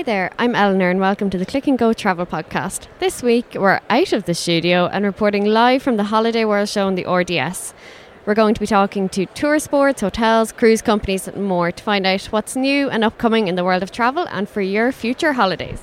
Hi there, I'm Eleanor, and welcome to the Click and Go Travel Podcast. This week, we're out of the studio and reporting live from the Holiday World Show in the RDS. We're going to be talking to tour sports, hotels, cruise companies, and more to find out what's new and upcoming in the world of travel and for your future holidays.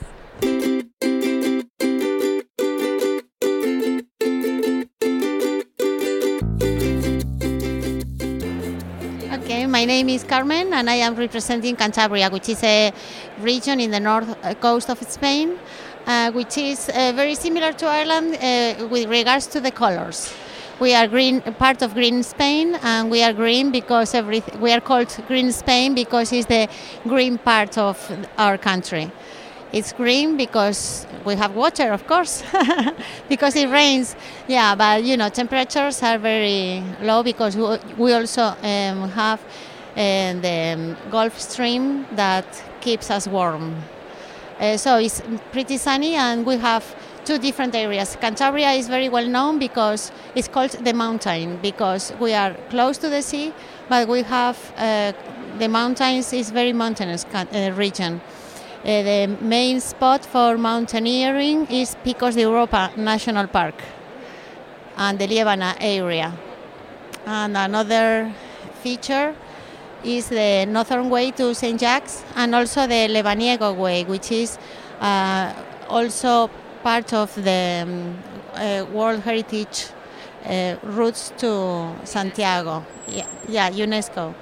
My name is Carmen and I am representing Cantabria, which is a region in the north uh, coast of Spain, uh, which is uh, very similar to Ireland uh, with regards to the colors. We are green, part of Green Spain, and we are green because every, we are called Green Spain because it's the green part of our country. It's green because we have water, of course, because it rains. Yeah, but you know, temperatures are very low because we also um, have uh, the um, Gulf Stream that keeps us warm. Uh, so it's pretty sunny, and we have two different areas. Cantabria is very well known because it's called the mountain because we are close to the sea, but we have uh, the mountains is very mountainous uh, region. Uh, the main spot for mountaineering is Picos de Europa National Park and the Liébana area. And another feature is the northern way to St. Jacques and also the Lebaniego way, which is uh, also part of the um, uh, World Heritage uh, routes to Santiago. Yeah, yeah UNESCO.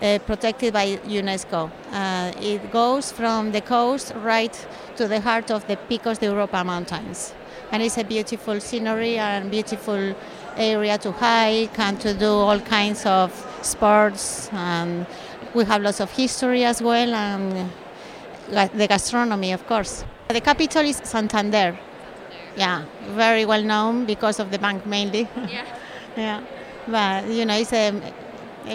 Uh, protected by UNESCO. Uh, it goes from the coast right to the heart of the Picos de Europa mountains. And it's a beautiful scenery and beautiful area to hike and to do all kinds of sports. And we have lots of history as well and the gastronomy, of course. The capital is Santander. Yeah, very well known because of the bank mainly. Yeah. yeah, but you know, it's a,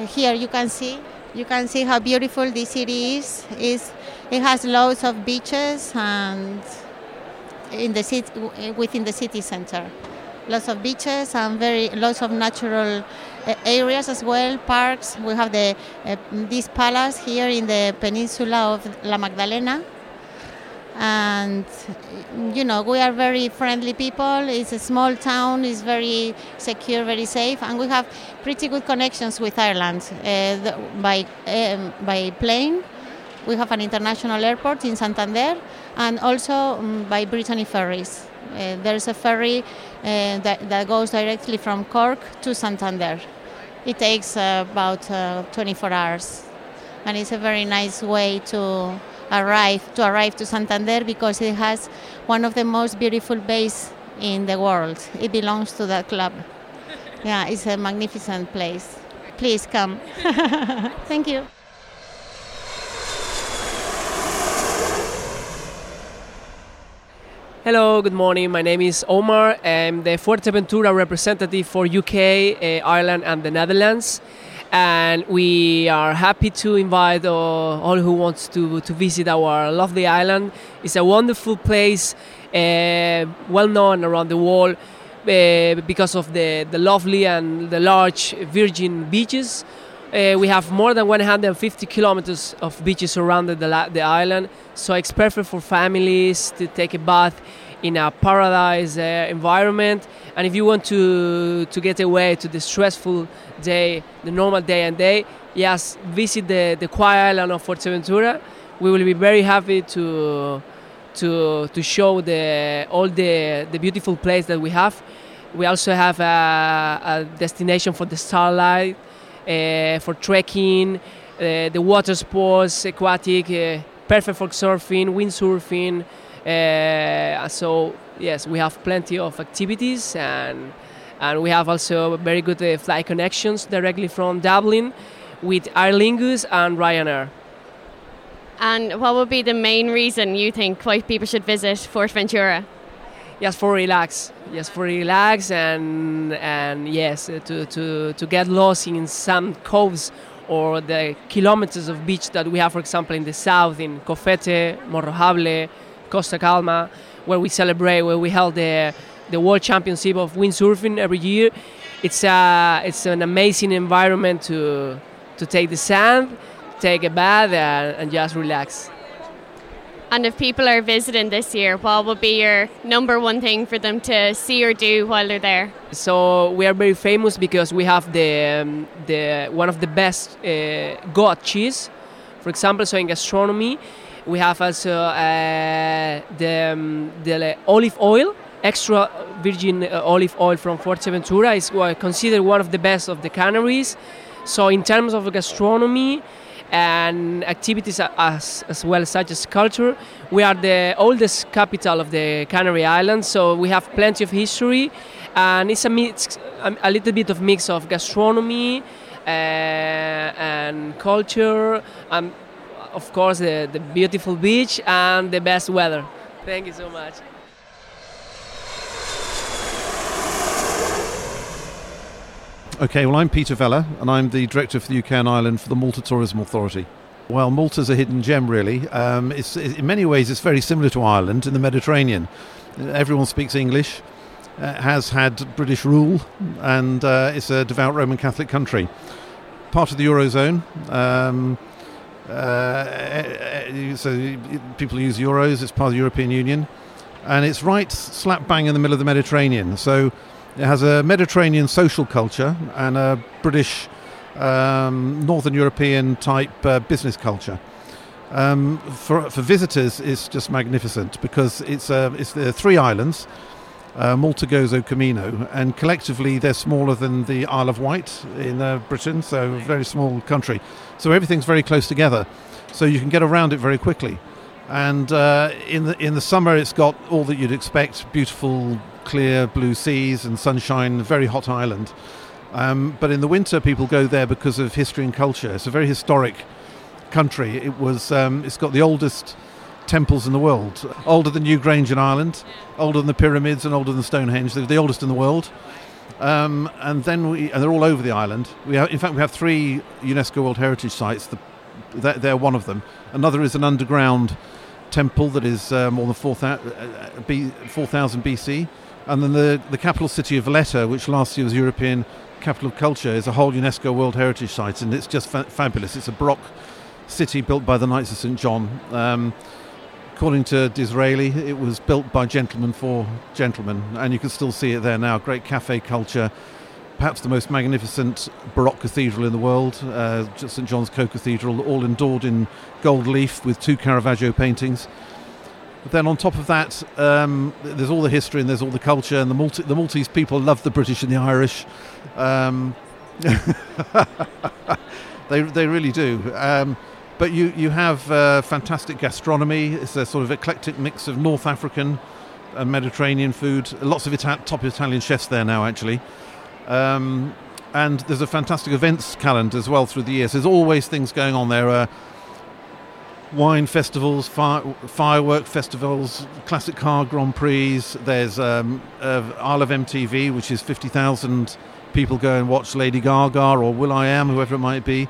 here you can see you can see how beautiful this city is. is it has loads of beaches and in the city within the city center, lots of beaches and very lots of natural areas as well, parks. We have the uh, this palace here in the peninsula of La Magdalena. And you know we are very friendly people. It's a small town. It's very secure very safe. And we have pretty good connections with ireland. Uh, by um, by plane we have an international airport in santander. And also um, by brittany ferries. Uh, there's a ferry uh, that, that goes directly from cork to santander it takes uh, about uh, 24 hours and it's a very nice way to arrive to arrive to Santander because it has one of the most beautiful bays in the world. It belongs to that club. Yeah, it's a magnificent place. Please come. Thank you. Hello, good morning. My name is Omar. I'm the Fuerteventura representative for UK, uh, Ireland, and the Netherlands. And we are happy to invite uh, all who wants to, to visit our lovely island. It's a wonderful place, uh, well known around the world uh, because of the, the lovely and the large virgin beaches. Uh, we have more than 150 kilometers of beaches around the, the island, so it's perfect for families to take a bath in a paradise uh, environment. And if you want to to get away to the stressful day, the normal day and day, yes, visit the the quiet island of Fuerteventura. We will be very happy to to to show the all the the beautiful place that we have. We also have a, a destination for the starlight for trekking, uh, the water sports, aquatic, uh, perfect for surfing, windsurfing. Uh, so yes, we have plenty of activities, and and we have also very good uh, flight connections directly from Dublin with Aer Lingus and Ryanair. And what would be the main reason you think why people should visit Fuerteventura? Yes, for relax. Yes, for relax and and yes, uh, to, to, to get lost in some coves or the kilometers of beach that we have, for example, in the south in Cofete, Morro Jable, Costa Calma, where we celebrate, where we held the the World Championship of windsurfing every year. It's a it's an amazing environment to to take the sand, take a bath, and, and just relax. And if people are visiting this year, what would be your number one thing for them to see or do while they're there? So we are very famous because we have the um, the one of the best uh, goat cheese, for example. So in gastronomy, we have also uh, the um, the olive oil, extra virgin uh, olive oil from Fuerteventura is considered one of the best of the Canaries. So in terms of gastronomy and activities as, as well such as culture. We are the oldest capital of the Canary Islands, so we have plenty of history, and it's a mix, a little bit of mix of gastronomy uh, and culture, and of course the, the beautiful beach and the best weather. Thank you so much. Okay, well, I'm Peter Vella, and I'm the director for the UK and Ireland for the Malta Tourism Authority. Well, Malta's a hidden gem, really. Um, it's, in many ways, it's very similar to Ireland in the Mediterranean. Everyone speaks English, uh, has had British rule, and uh, it's a devout Roman Catholic country. Part of the Eurozone. Um, uh, so people use euros, it's part of the European Union. And it's right slap bang in the middle of the Mediterranean. So it has a Mediterranean social culture and a British, um, Northern European type uh, business culture. Um, for, for visitors, it's just magnificent because it's, uh, it's the three islands, uh, Malta, Gozo, Comino, and collectively they're smaller than the Isle of Wight in uh, Britain, so a very small country. So everything's very close together, so you can get around it very quickly. And uh, in the in the summer, it's got all that you'd expect: beautiful clear blue seas and sunshine, very hot island. Um, but in the winter, people go there because of history and culture. It's a very historic country. It was. Um, it's got the oldest temples in the world, older than Newgrange in Ireland, older than the pyramids, and older than Stonehenge. They're the oldest in the world. Um, and then we, and they're all over the island. We have, in fact, we have three UNESCO World Heritage sites. The, they're, one of them. Another is an underground temple that is uh, more than 4,000 uh, uh, BC. And then the, the capital city of Valletta, which last year was European Capital of Culture, is a whole UNESCO World Heritage Site, and it's just fa- fabulous. It's a Baroque city built by the Knights of St. John. Um, according to Disraeli, it was built by gentlemen for gentlemen, and you can still see it there now. Great cafe culture, perhaps the most magnificent Baroque cathedral in the world, uh, St. John's Co-Cathedral, all endorsed in gold leaf with two Caravaggio paintings. But then on top of that, um, there's all the history and there's all the culture, and the, the Maltese people love the British and the Irish. Um, they, they really do. Um, but you, you have uh, fantastic gastronomy. It's a sort of eclectic mix of North African and Mediterranean food. Lots of Ita- top Italian chefs there now, actually. Um, and there's a fantastic events calendar as well through the years. There's always things going on there. Uh, wine festivals, fire, firework festivals, classic car Grand Prix. There's um, uh, Isle of MTV, which is 50,000 people go and watch Lady Gaga or will.i.am, whoever it might be.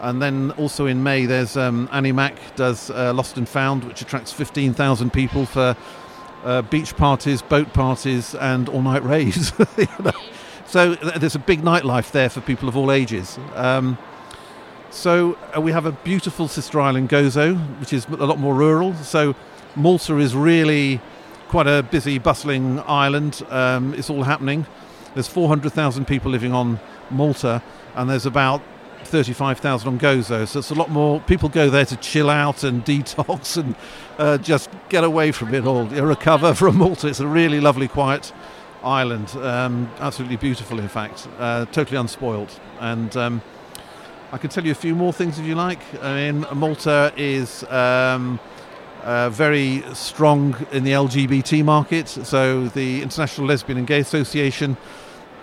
And then also in May, there's um, Annie Mac does uh, Lost and Found, which attracts 15,000 people for uh, beach parties, boat parties, and all night raves. you know? So there's a big nightlife there for people of all ages. Um, so uh, we have a beautiful sister island, Gozo, which is a lot more rural. So Malta is really quite a busy, bustling island. Um, it's all happening. There's 400,000 people living on Malta, and there's about 35,000 on Gozo. So it's a lot more. People go there to chill out and detox and uh, just get away from it all, recover from Malta. It's a really lovely, quiet island. Um, absolutely beautiful, in fact. Uh, totally unspoiled. And um, I can tell you a few more things if you like. I mean, Malta is um, uh, very strong in the LGBT market. So the International Lesbian and Gay Association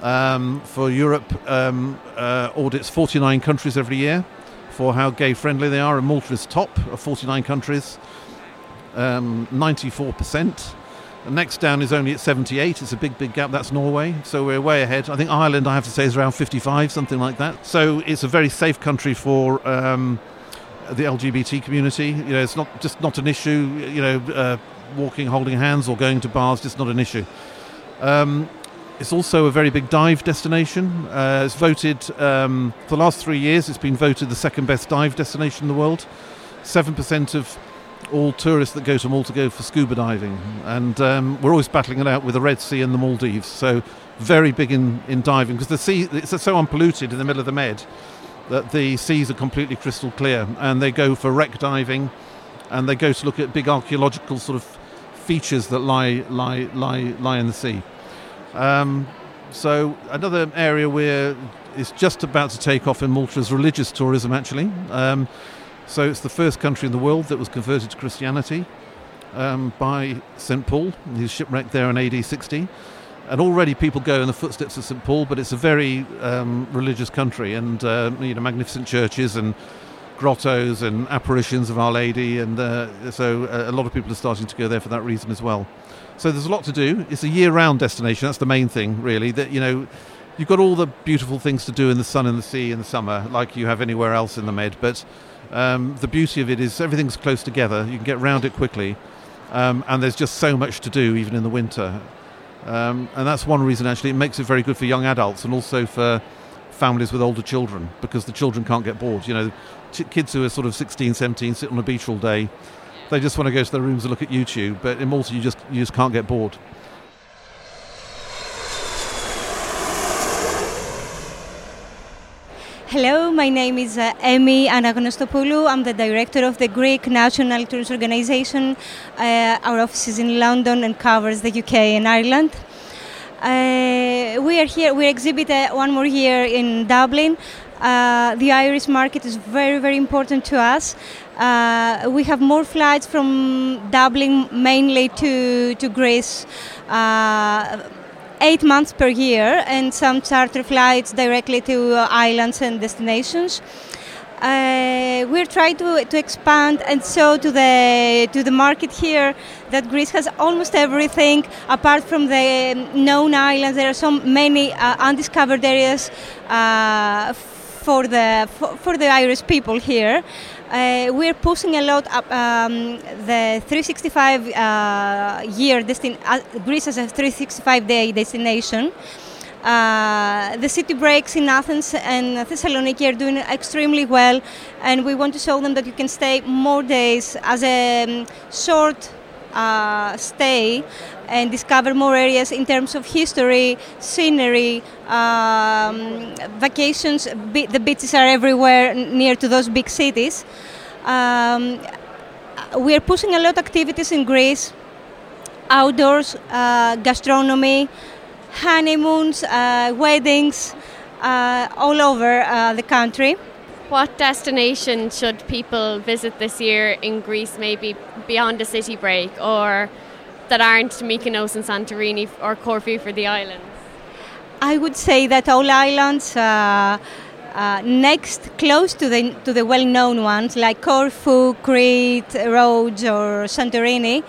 um, for Europe um, uh, audits 49 countries every year for how gay friendly they are, and Malta is top of 49 countries, 94%. The next down is only at 78. It's a big, big gap. That's Norway. So we're way ahead. I think Ireland, I have to say, is around 55, something like that. So it's a very safe country for um, the LGBT community. You know, it's not just not an issue. You know, uh, walking, holding hands, or going to bars, just not an issue. Um, it's also a very big dive destination. Uh, it's voted um, for the last three years. It's been voted the second best dive destination in the world. Seven percent of all tourists that go to Malta go for scuba diving, and um, we're always battling it out with the Red Sea and the Maldives. So very big in, in diving because the sea it's so unpolluted in the middle of the Med that the seas are completely crystal clear, and they go for wreck diving, and they go to look at big archaeological sort of features that lie lie lie lie in the sea. Um, so another area where it's just about to take off in Malta is religious tourism. Actually, um, so it's the first country in the world that was converted to Christianity um, by St Paul. He's shipwrecked there in AD 60. And already people go in the footsteps of St Paul, but it's a very um, religious country, and uh, you know magnificent churches and grottos and apparitions of Our Lady, and uh, so uh, a lot of people are starting to go there for that reason as well. So there's a lot to do. It's a year-round destination. That's the main thing, really. That you know, you've got all the beautiful things to do in the sun and the sea in the summer, like you have anywhere else in the Med. But um, the beauty of it is everything's close together. You can get around it quickly, um, and there's just so much to do even in the winter. Um, and that's one reason actually it makes it very good for young adults and also for families with older children because the children can't get bored. You know, kids who are sort of 16, 17 sit on a beach all day. They just want to go to their rooms and look at YouTube. But in Malta, you just you just can't get bored. Hello, my name is uh, Emi Anagnostopoulou. I'm the director of the Greek National Tourist Organization. Uh, our office is in London and covers the UK and Ireland. Uh, we are here, we exhibit uh, one more year in Dublin. Uh, the Irish market is very, very important to us. Uh, we have more flights from Dublin mainly to, to Greece eight months per year and some charter flights directly to uh, islands and destinations. Uh, we're trying to, to expand and show to the to the market here that Greece has almost everything apart from the known islands. There are so many uh, undiscovered areas uh, for the for, for, the Irish people here. Uh, we're pushing a lot up um, the 365 uh, year destin- uh, Greece as a 365 day destination. Uh, the city breaks in Athens and Thessaloniki are doing extremely well, and we want to show them that you can stay more days as a um, short uh, stay and discover more areas in terms of history, scenery, um, vacations. The beaches are everywhere near to those big cities. Um, we are pushing a lot of activities in Greece, outdoors, uh, gastronomy, honeymoons, uh, weddings, uh, all over uh, the country. What destination should people visit this year in Greece, maybe beyond a city break, or that aren't Mykonos and Santorini or Corfu for the islands? I would say that all islands. Uh, uh, next, close to the to the well-known ones like Corfu, Crete, Rhodes, or Santorini,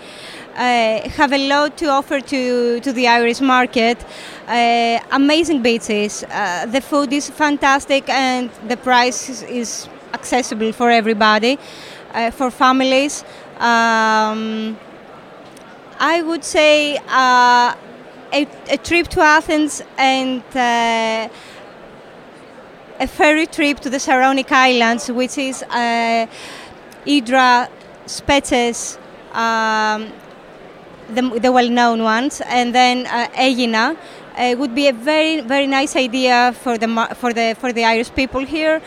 uh, have a lot to offer to, to the Irish market. Uh, amazing beaches. Uh, the food is fantastic and the price is, is accessible for everybody, uh, for families. Um, I would say uh, a, a, trip to Athens and uh, a ferry trip to the Saronic Islands, which is Hydra, Spetses, um, the, the well-known ones, and then uh, Aegina. Uh, would be a very very nice idea for the for the for the Irish people here.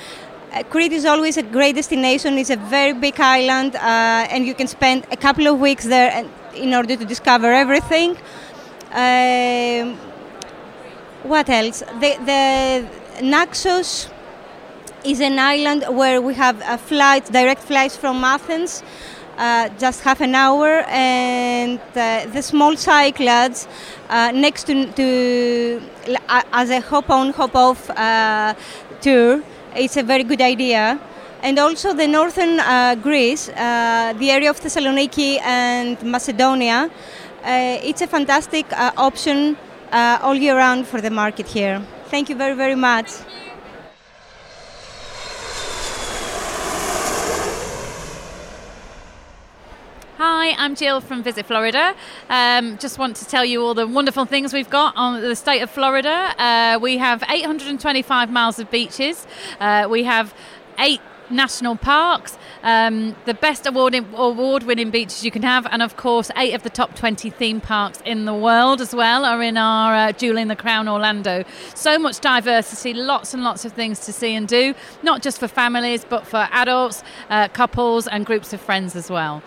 Uh, Crete is always a great destination. It's a very big island, uh, and you can spend a couple of weeks there in order to discover everything. Um, what else? The, the Naxos is an island where we have a flight, direct flights from Athens uh, just half an hour, and uh, the small Cyclades uh, next to, to uh, as a hop on, hop off uh, tour. It's a very good idea. And also the northern uh, Greece, the area of Thessaloniki and Macedonia, it's a fantastic option all year round for the market here. Thank you very, very much. Hi, I'm Jill from Visit Florida. Um, just want to tell you all the wonderful things we've got on the state of Florida. Uh, we have 825 miles of beaches. Uh, we have eight national parks, um, the best award-winning, beaches you can have, and of course, eight of the top 20 theme parks in the world as well are in our uh, Jewel in the Crown Orlando. So much diversity, lots and lots of things to see and do, not just for families, but for adults, uh, couples, and groups of friends as well.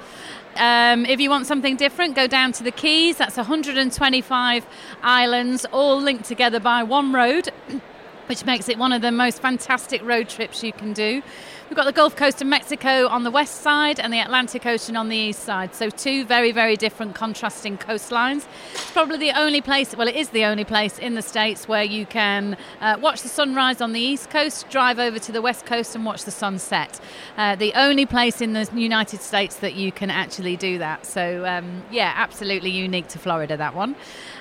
Um, if you want something different, go down to the Keys. That's 125 islands, all linked together by one road, which makes it one of the most fantastic road trips you can do. We've got the Gulf Coast of Mexico on the west side and the Atlantic Ocean on the east side. So, two very, very different contrasting coastlines. It's probably the only place, well, it is the only place in the States where you can uh, watch the sunrise on the east coast, drive over to the west coast, and watch the sunset. Uh, the only place in the United States that you can actually do that. So, um, yeah, absolutely unique to Florida, that one.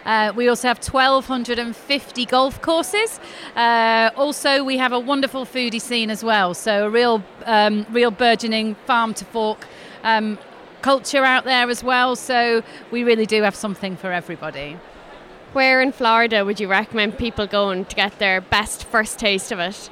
Uh, we also have 1,250 golf courses. Uh, also, we have a wonderful foodie scene as well. So, a real, um, real burgeoning farm to fork um, culture out there as well. So, we really do have something for everybody. Where in Florida would you recommend people going to get their best first taste of it?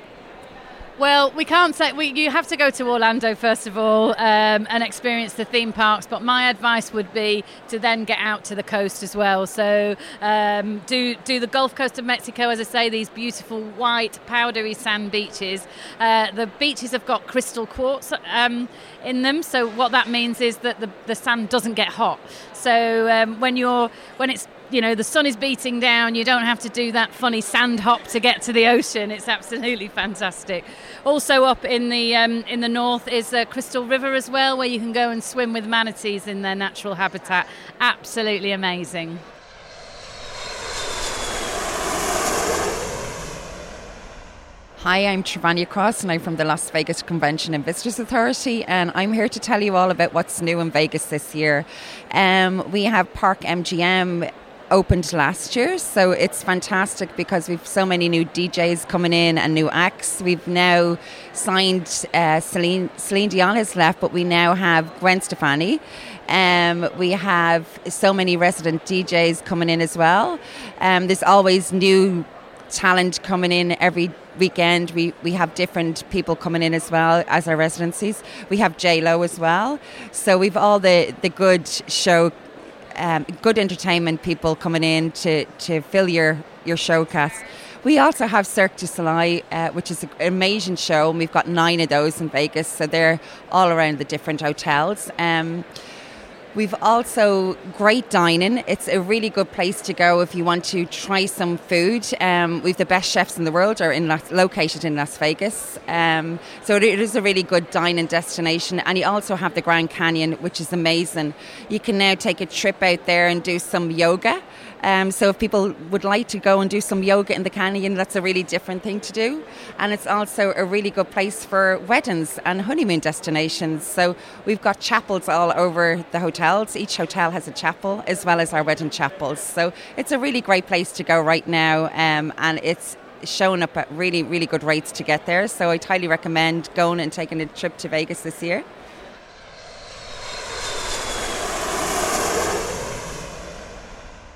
Well, we can't say we, you have to go to Orlando first of all um, and experience the theme parks. But my advice would be to then get out to the coast as well. So um, do do the Gulf Coast of Mexico, as I say, these beautiful white powdery sand beaches. Uh, the beaches have got crystal quartz um, in them, so what that means is that the, the sand doesn't get hot. So um, when you're when it's you know the sun is beating down you don't have to do that funny sand hop to get to the ocean. It's absolutely fantastic. Also up in the um, in the north is uh, crystal river as well where you can go and swim with manatees in their natural habitat. Absolutely amazing. Hi, I'm Trevania Cross and I'm from the Las Vegas Convention and Visitors Authority and I'm here to tell you all about what's new in Vegas this year. Um, we have Park MGM opened last year, so it's fantastic because we've so many new DJs coming in and new acts. We've now signed uh, Celine Celine Dion has left, but we now have Gwen Stefani. Um, we have so many resident DJs coming in as well. Um, there's always new talent coming in every weekend. We we have different people coming in as well as our residencies. We have J Lo as well. So we've all the the good show um, good entertainment people coming in to, to fill your, your showcase. We also have Cirque du Soleil, uh, which is an amazing show, and we've got nine of those in Vegas, so they're all around the different hotels. Um, We've also great dining. It's a really good place to go if you want to try some food. Um, we've the best chefs in the world are in located in Las Vegas, um, so it is a really good dining destination. And you also have the Grand Canyon, which is amazing. You can now take a trip out there and do some yoga. Um, so if people would like to go and do some yoga in the canyon, that's a really different thing to do. And it's also a really good place for weddings and honeymoon destinations. So we've got chapels all over the hotels. Each hotel has a chapel as well as our wedding chapels. So it's a really great place to go right now, um, and it's showing up at really, really good rates to get there. So I'd highly recommend going and taking a trip to Vegas this year.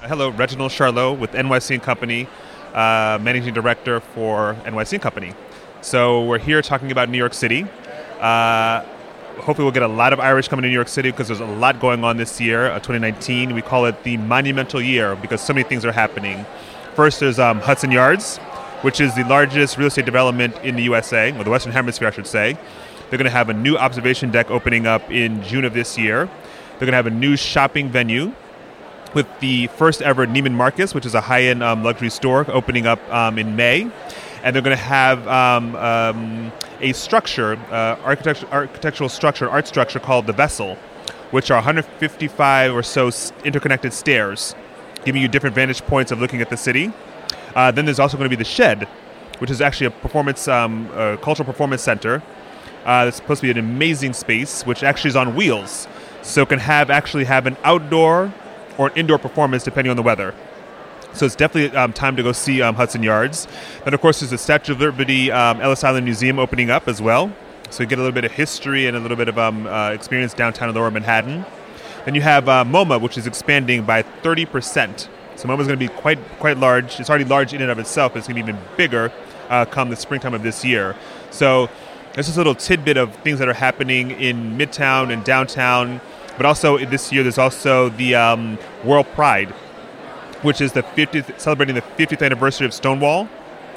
Hello, Reginald Charlot with NYC and Company, uh, Managing Director for NYC and Company. So we're here talking about New York City. Uh, hopefully, we'll get a lot of Irish coming to New York City because there's a lot going on this year, uh, 2019. We call it the monumental year because so many things are happening. First, there's um, Hudson Yards, which is the largest real estate development in the USA, or the Western Hemisphere, I should say. They're going to have a new observation deck opening up in June of this year. They're going to have a new shopping venue with the first ever Neiman Marcus, which is a high end um, luxury store, opening up um, in May. And they're going to have um, um, a structure, uh, architect- architectural structure, art structure called the Vessel, which are 155 or so interconnected stairs, giving you different vantage points of looking at the city. Uh, then there's also going to be the Shed, which is actually a performance, um, a cultural performance center. Uh, it's supposed to be an amazing space, which actually is on wheels, so it can have actually have an outdoor or an indoor performance depending on the weather. So it's definitely um, time to go see um, Hudson Yards. Then, of course, there's the Statue of Liberty um, Ellis Island Museum opening up as well. So you get a little bit of history and a little bit of um, uh, experience downtown in lower Manhattan. Then you have uh, MoMA, which is expanding by 30%. So MoMA is going to be quite quite large. It's already large in and of itself, but it's going to be even bigger uh, come the springtime of this year. So This is a little tidbit of things that are happening in Midtown and downtown. But also this year, there's also the um, World Pride, which is the 50th, celebrating the 50th anniversary of Stonewall,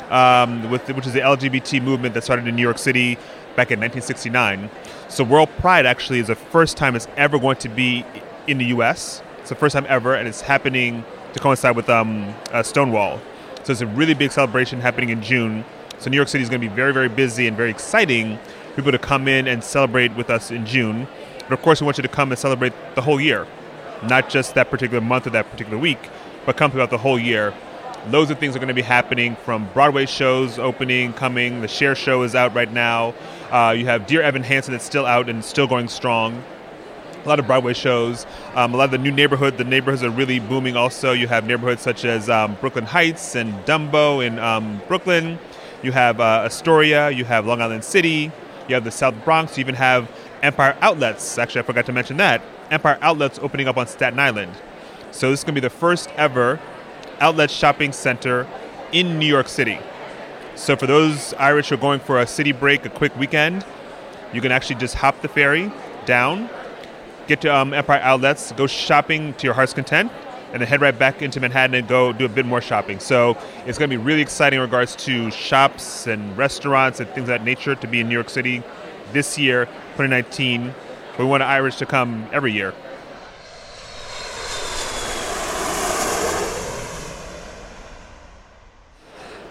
um, with, which is the LGBT movement that started in New York City back in 1969. So World Pride actually is the first time it's ever going to be in the U.S. It's the first time ever, and it's happening to coincide with um, uh, Stonewall. So it's a really big celebration happening in June. So New York City is going to be very, very busy and very exciting for people to come in and celebrate with us in June. But of course, we want you to come and celebrate the whole year, not just that particular month or that particular week, but come throughout the whole year. Loads of things are going to be happening from Broadway shows opening, coming. The Cher show is out right now. Uh, you have Dear Evan Hansen that's still out and still going strong. A lot of Broadway shows. Um, a lot of the new neighborhood. The neighborhoods are really booming. Also, you have neighborhoods such as um, Brooklyn Heights and Dumbo in um, Brooklyn. You have uh, Astoria. You have Long Island City. You have the South Bronx. You even have Empire Outlets. Actually, I forgot to mention that. Empire Outlets opening up on Staten Island. So this is going to be the first ever outlet shopping center in New York City. So for those Irish who are going for a city break, a quick weekend, you can actually just hop the ferry down, get to um, Empire Outlets, go shopping to your heart's content, and then head right back into Manhattan and go do a bit more shopping. So it's going to be really exciting in regards to shops and restaurants and things of that nature to be in New York City this year, 2019. We want Irish to come every year.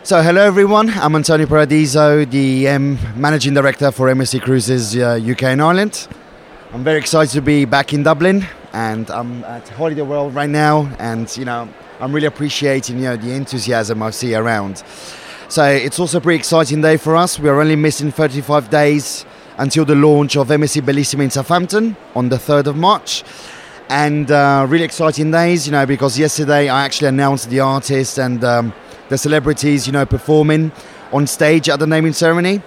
So, hello everyone. I'm Antonio Paradiso, the um, managing director for MSC Cruises uh, UK and Ireland. I'm very excited to be back in Dublin, and I'm at Holiday World right now. And you know, I'm really appreciating you know the enthusiasm I see around. So it's also a pretty exciting day for us. We are only missing 35 days until the launch of MSC Bellissima in Southampton on the 3rd of March. And uh, really exciting days, you know, because yesterday I actually announced the artists and um, the celebrities, you know, performing on stage at the naming ceremony.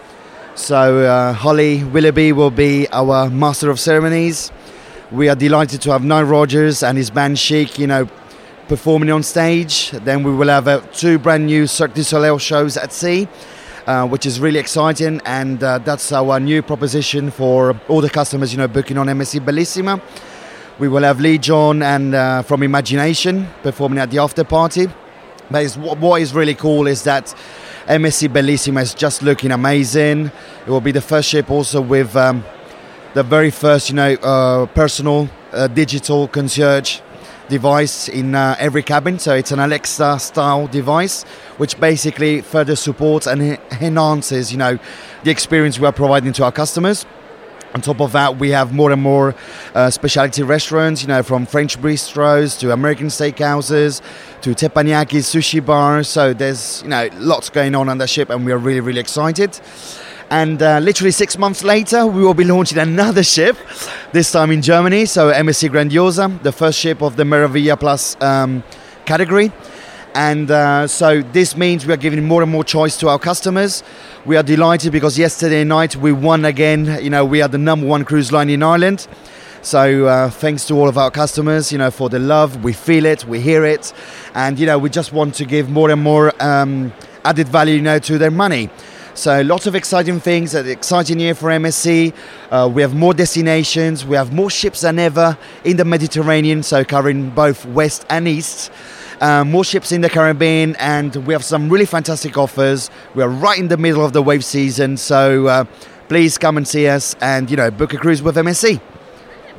So uh, Holly Willoughby will be our master of ceremonies. We are delighted to have Nile Rodgers and his band Chic, you know, performing on stage. Then we will have uh, two brand new Cirque du Soleil shows at sea. Uh, which is really exciting, and uh, that's our new proposition for all the customers, you know, booking on MSC Bellissima. We will have Lee John and uh, from Imagination performing at the after party. But what is really cool is that MSC Bellissima is just looking amazing. It will be the first ship also with um, the very first, you know, uh, personal uh, digital concierge device in uh, every cabin. So it's an Alexa style device, which basically further supports and enhances, you know, the experience we are providing to our customers. On top of that, we have more and more uh, specialty restaurants, you know, from French bistros to American steakhouses to teppanyaki sushi bars. So there's, you know, lots going on on the ship, and we are really, really excited. And uh, literally six months later, we will be launching another ship, this time in Germany. So MSC Grandiosa, the first ship of the Meraviglia Plus um, category. And uh, so this means we are giving more and more choice to our customers. We are delighted because yesterday night we won again. You know, we are the number one cruise line in Ireland. So uh, thanks to all of our customers, you know, for the love. We feel it, we hear it, and you know, we just want to give more and more um, added value, you know, to their money. So lots of exciting things. An exciting year for MSC. Uh, we have more destinations. We have more ships than ever in the Mediterranean, so covering both west and east. Uh, more ships in the Caribbean, and we have some really fantastic offers. We are right in the middle of the wave season, so uh, please come and see us and you know book a cruise with MSC.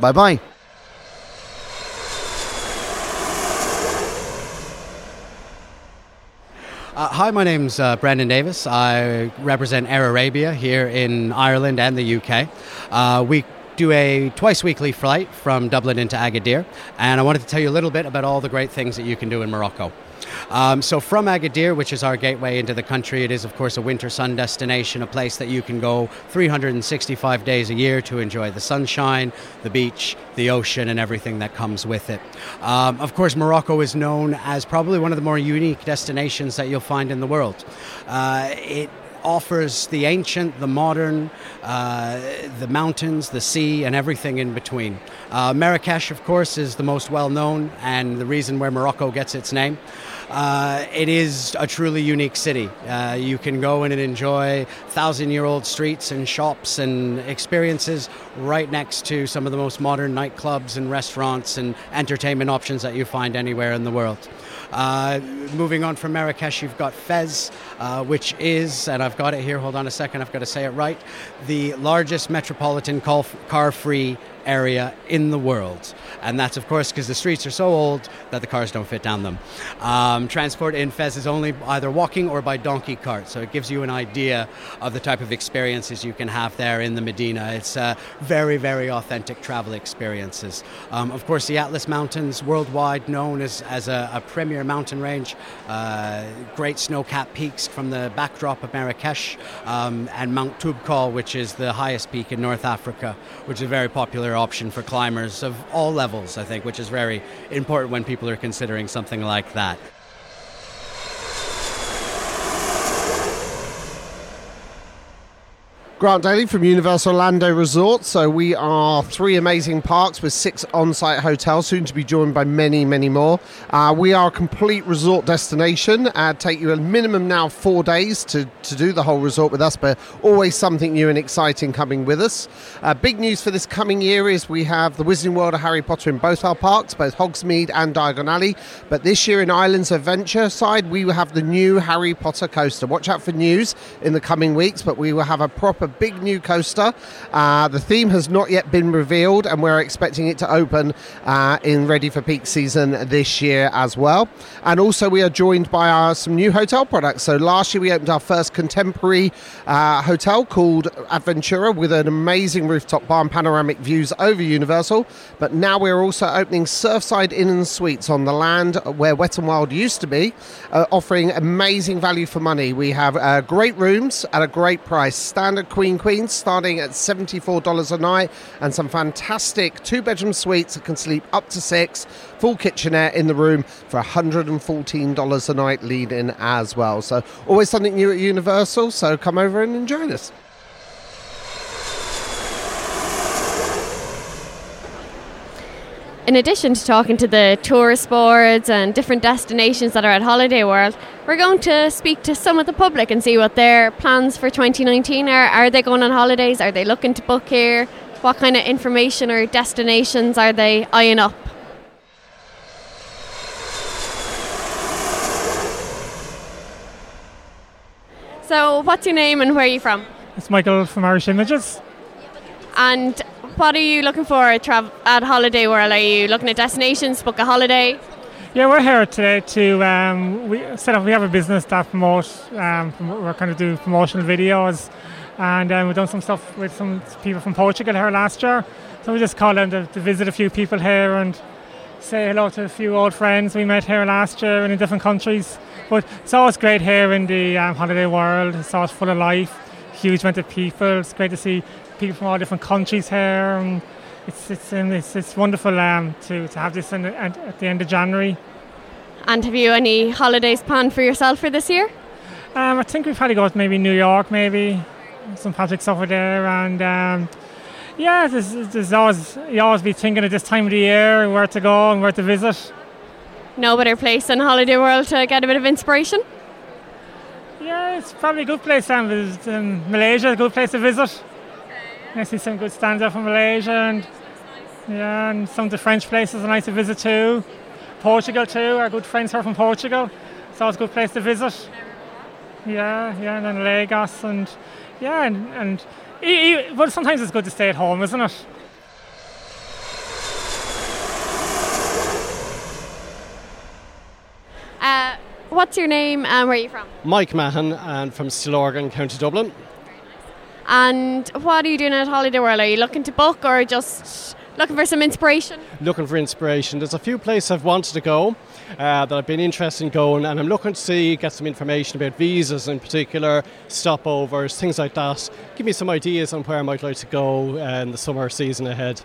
Bye bye. Uh, hi, my name's uh, Brendan Davis. I represent Air Arabia here in Ireland and the UK. Uh, we do a twice weekly flight from Dublin into Agadir, and I wanted to tell you a little bit about all the great things that you can do in Morocco. Um, so, from Agadir, which is our gateway into the country, it is, of course, a winter sun destination, a place that you can go 365 days a year to enjoy the sunshine, the beach, the ocean, and everything that comes with it. Um, of course, Morocco is known as probably one of the more unique destinations that you'll find in the world. Uh, it offers the ancient, the modern, uh, the mountains, the sea, and everything in between. Uh, Marrakesh, of course, is the most well known and the reason where Morocco gets its name. Uh, it is a truly unique city. Uh, you can go in and enjoy thousand year old streets and shops and experiences right next to some of the most modern nightclubs and restaurants and entertainment options that you find anywhere in the world. Uh, moving on from Marrakesh, you've got Fez, uh, which is, and I've got it here, hold on a second, I've got to say it right, the largest metropolitan car free area in the world. And that's, of course, because the streets are so old that the cars don't fit down them. Um, transport in Fez is only either walking or by donkey cart, so it gives you an idea of the type of experiences you can have there in the Medina. It's uh, very, very authentic travel experiences. Um, of course, the Atlas Mountains, worldwide known as, as a, a premier mountain range, uh, great snow capped peaks from the backdrop of Marrakesh, um, and Mount Toubkal, which is the highest peak in North Africa, which is very popular option for climbers of all levels, I think, which is very important when people are considering something like that. Grant Daly from Universal Orlando Resort. So we are three amazing parks with six on-site hotels, soon to be joined by many, many more. Uh, we are a complete resort destination. Uh, take you a minimum now four days to, to do the whole resort with us, but always something new and exciting coming with us. Uh, big news for this coming year is we have the Wizarding World of Harry Potter in both our parks, both Hogsmeade and Diagon Alley. But this year in Islands Adventure side, we will have the new Harry Potter coaster. Watch out for news in the coming weeks, but we will have a proper a big new coaster. Uh, the theme has not yet been revealed, and we're expecting it to open uh, in ready for peak season this year as well. And also, we are joined by our, some new hotel products. So last year we opened our first contemporary uh, hotel called Aventura with an amazing rooftop bar and panoramic views over Universal. But now we're also opening Surfside Inn and Suites on the land where Wet and Wild used to be, uh, offering amazing value for money. We have uh, great rooms at a great price, standard Queen Queens starting at $74 a night, and some fantastic two bedroom suites that can sleep up to six, full kitchenette in the room for $114 a night lead in as well. So, always something new at Universal, so come over and join us. In addition to talking to the tourist boards and different destinations that are at Holiday World, we're going to speak to some of the public and see what their plans for 2019 are. Are they going on holidays? Are they looking to book here? What kind of information or destinations are they eyeing up? So, what's your name and where are you from? It's Michael from Irish Images. And what are you looking for at, tra- at Holiday World? Are you looking at destinations, book a holiday? Yeah, we're here today to um, we set up. We have a business that promotes. Um, we're kind of do promotional videos, and um, we've done some stuff with some people from Portugal here last year. So we just called them to, to visit a few people here and say hello to a few old friends we met here last year and in different countries. But it's always great here in the um, holiday world. It's always full of life, huge amount of people. It's great to see people from all different countries here. And it's it's it's, it's wonderful um, to, to have this in, at, at the end of January. And have you any holidays planned for yourself for this year? Um, I think we've had to go to maybe New York, maybe some projects over there, and um, yeah, there's, there's always you always be thinking at this time of the year where to go and where to visit. No better place than Holiday World to get a bit of inspiration. Yeah, it's probably a good place. Um, um Malaysia, a good place to visit. I see some good stands up from Malaysia and yeah, and some of the French places are nice to visit too. Portugal too, our good friends here from Portugal. So it's a good place to visit. Yeah, yeah, and then Lagos and yeah, and, and but sometimes it's good to stay at home, isn't it? Uh, what's your name and where are you from? Mike Mahan and from Stillorgan, County Dublin. And what are you doing at Holiday World? Are you looking to book or just looking for some inspiration? Looking for inspiration. There's a few places I've wanted to go uh, that I've been interested in going, and I'm looking to see, get some information about visas in particular, stopovers, things like that. Give me some ideas on where I might like to go uh, in the summer season ahead.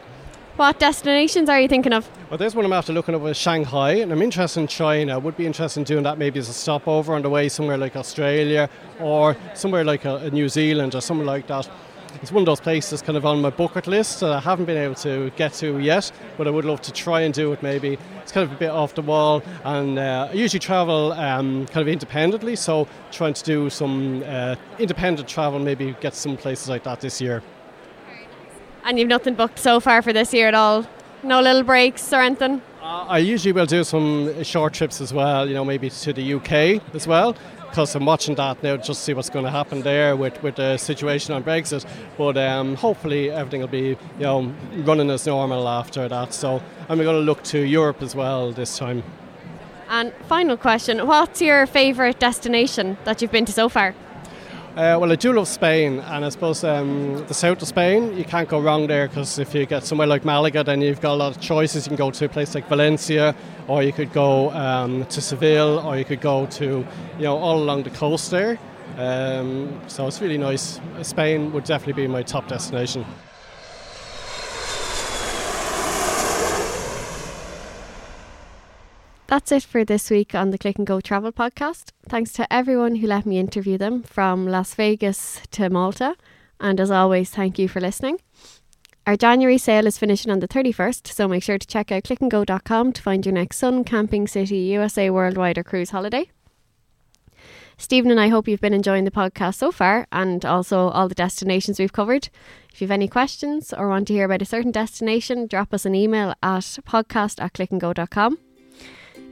What destinations are you thinking of? Well, there's one I'm after looking at with Shanghai, and I'm interested in China. Would be interested in doing that maybe as a stopover on the way somewhere like Australia or somewhere like a, a New Zealand or somewhere like that. It's one of those places kind of on my bucket list that I haven't been able to get to yet, but I would love to try and do it maybe. It's kind of a bit off the wall, and uh, I usually travel um, kind of independently, so trying to do some uh, independent travel, maybe get some places like that this year. And you've nothing booked so far for this year at all? No little breaks or anything? Uh, I usually will do some short trips as well, you know, maybe to the UK as well, because I'm watching that now just to see what's going to happen there with, with the situation on Brexit. But um, hopefully everything will be, you know, running as normal after that. So I'm going to look to Europe as well this time. And final question What's your favourite destination that you've been to so far? Uh, well, I do love Spain, and I suppose um, the south of Spain, you can't go wrong there because if you get somewhere like Malaga, then you've got a lot of choices. You can go to a place like Valencia, or you could go um, to Seville, or you could go to, you know, all along the coast there. Um, so it's really nice. Spain would definitely be my top destination. That's it for this week on the Click and Go Travel podcast. Thanks to everyone who let me interview them from Las Vegas to Malta. And as always, thank you for listening. Our January sale is finishing on the 31st, so make sure to check out clickandgo.com to find your next sun, camping, city, USA, worldwide, or cruise holiday. Stephen and I hope you've been enjoying the podcast so far and also all the destinations we've covered. If you have any questions or want to hear about a certain destination, drop us an email at podcast at clickandgo.com.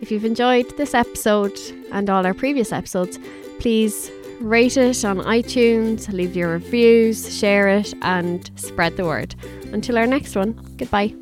If you've enjoyed this episode and all our previous episodes, please rate it on iTunes, leave your reviews, share it, and spread the word. Until our next one, goodbye.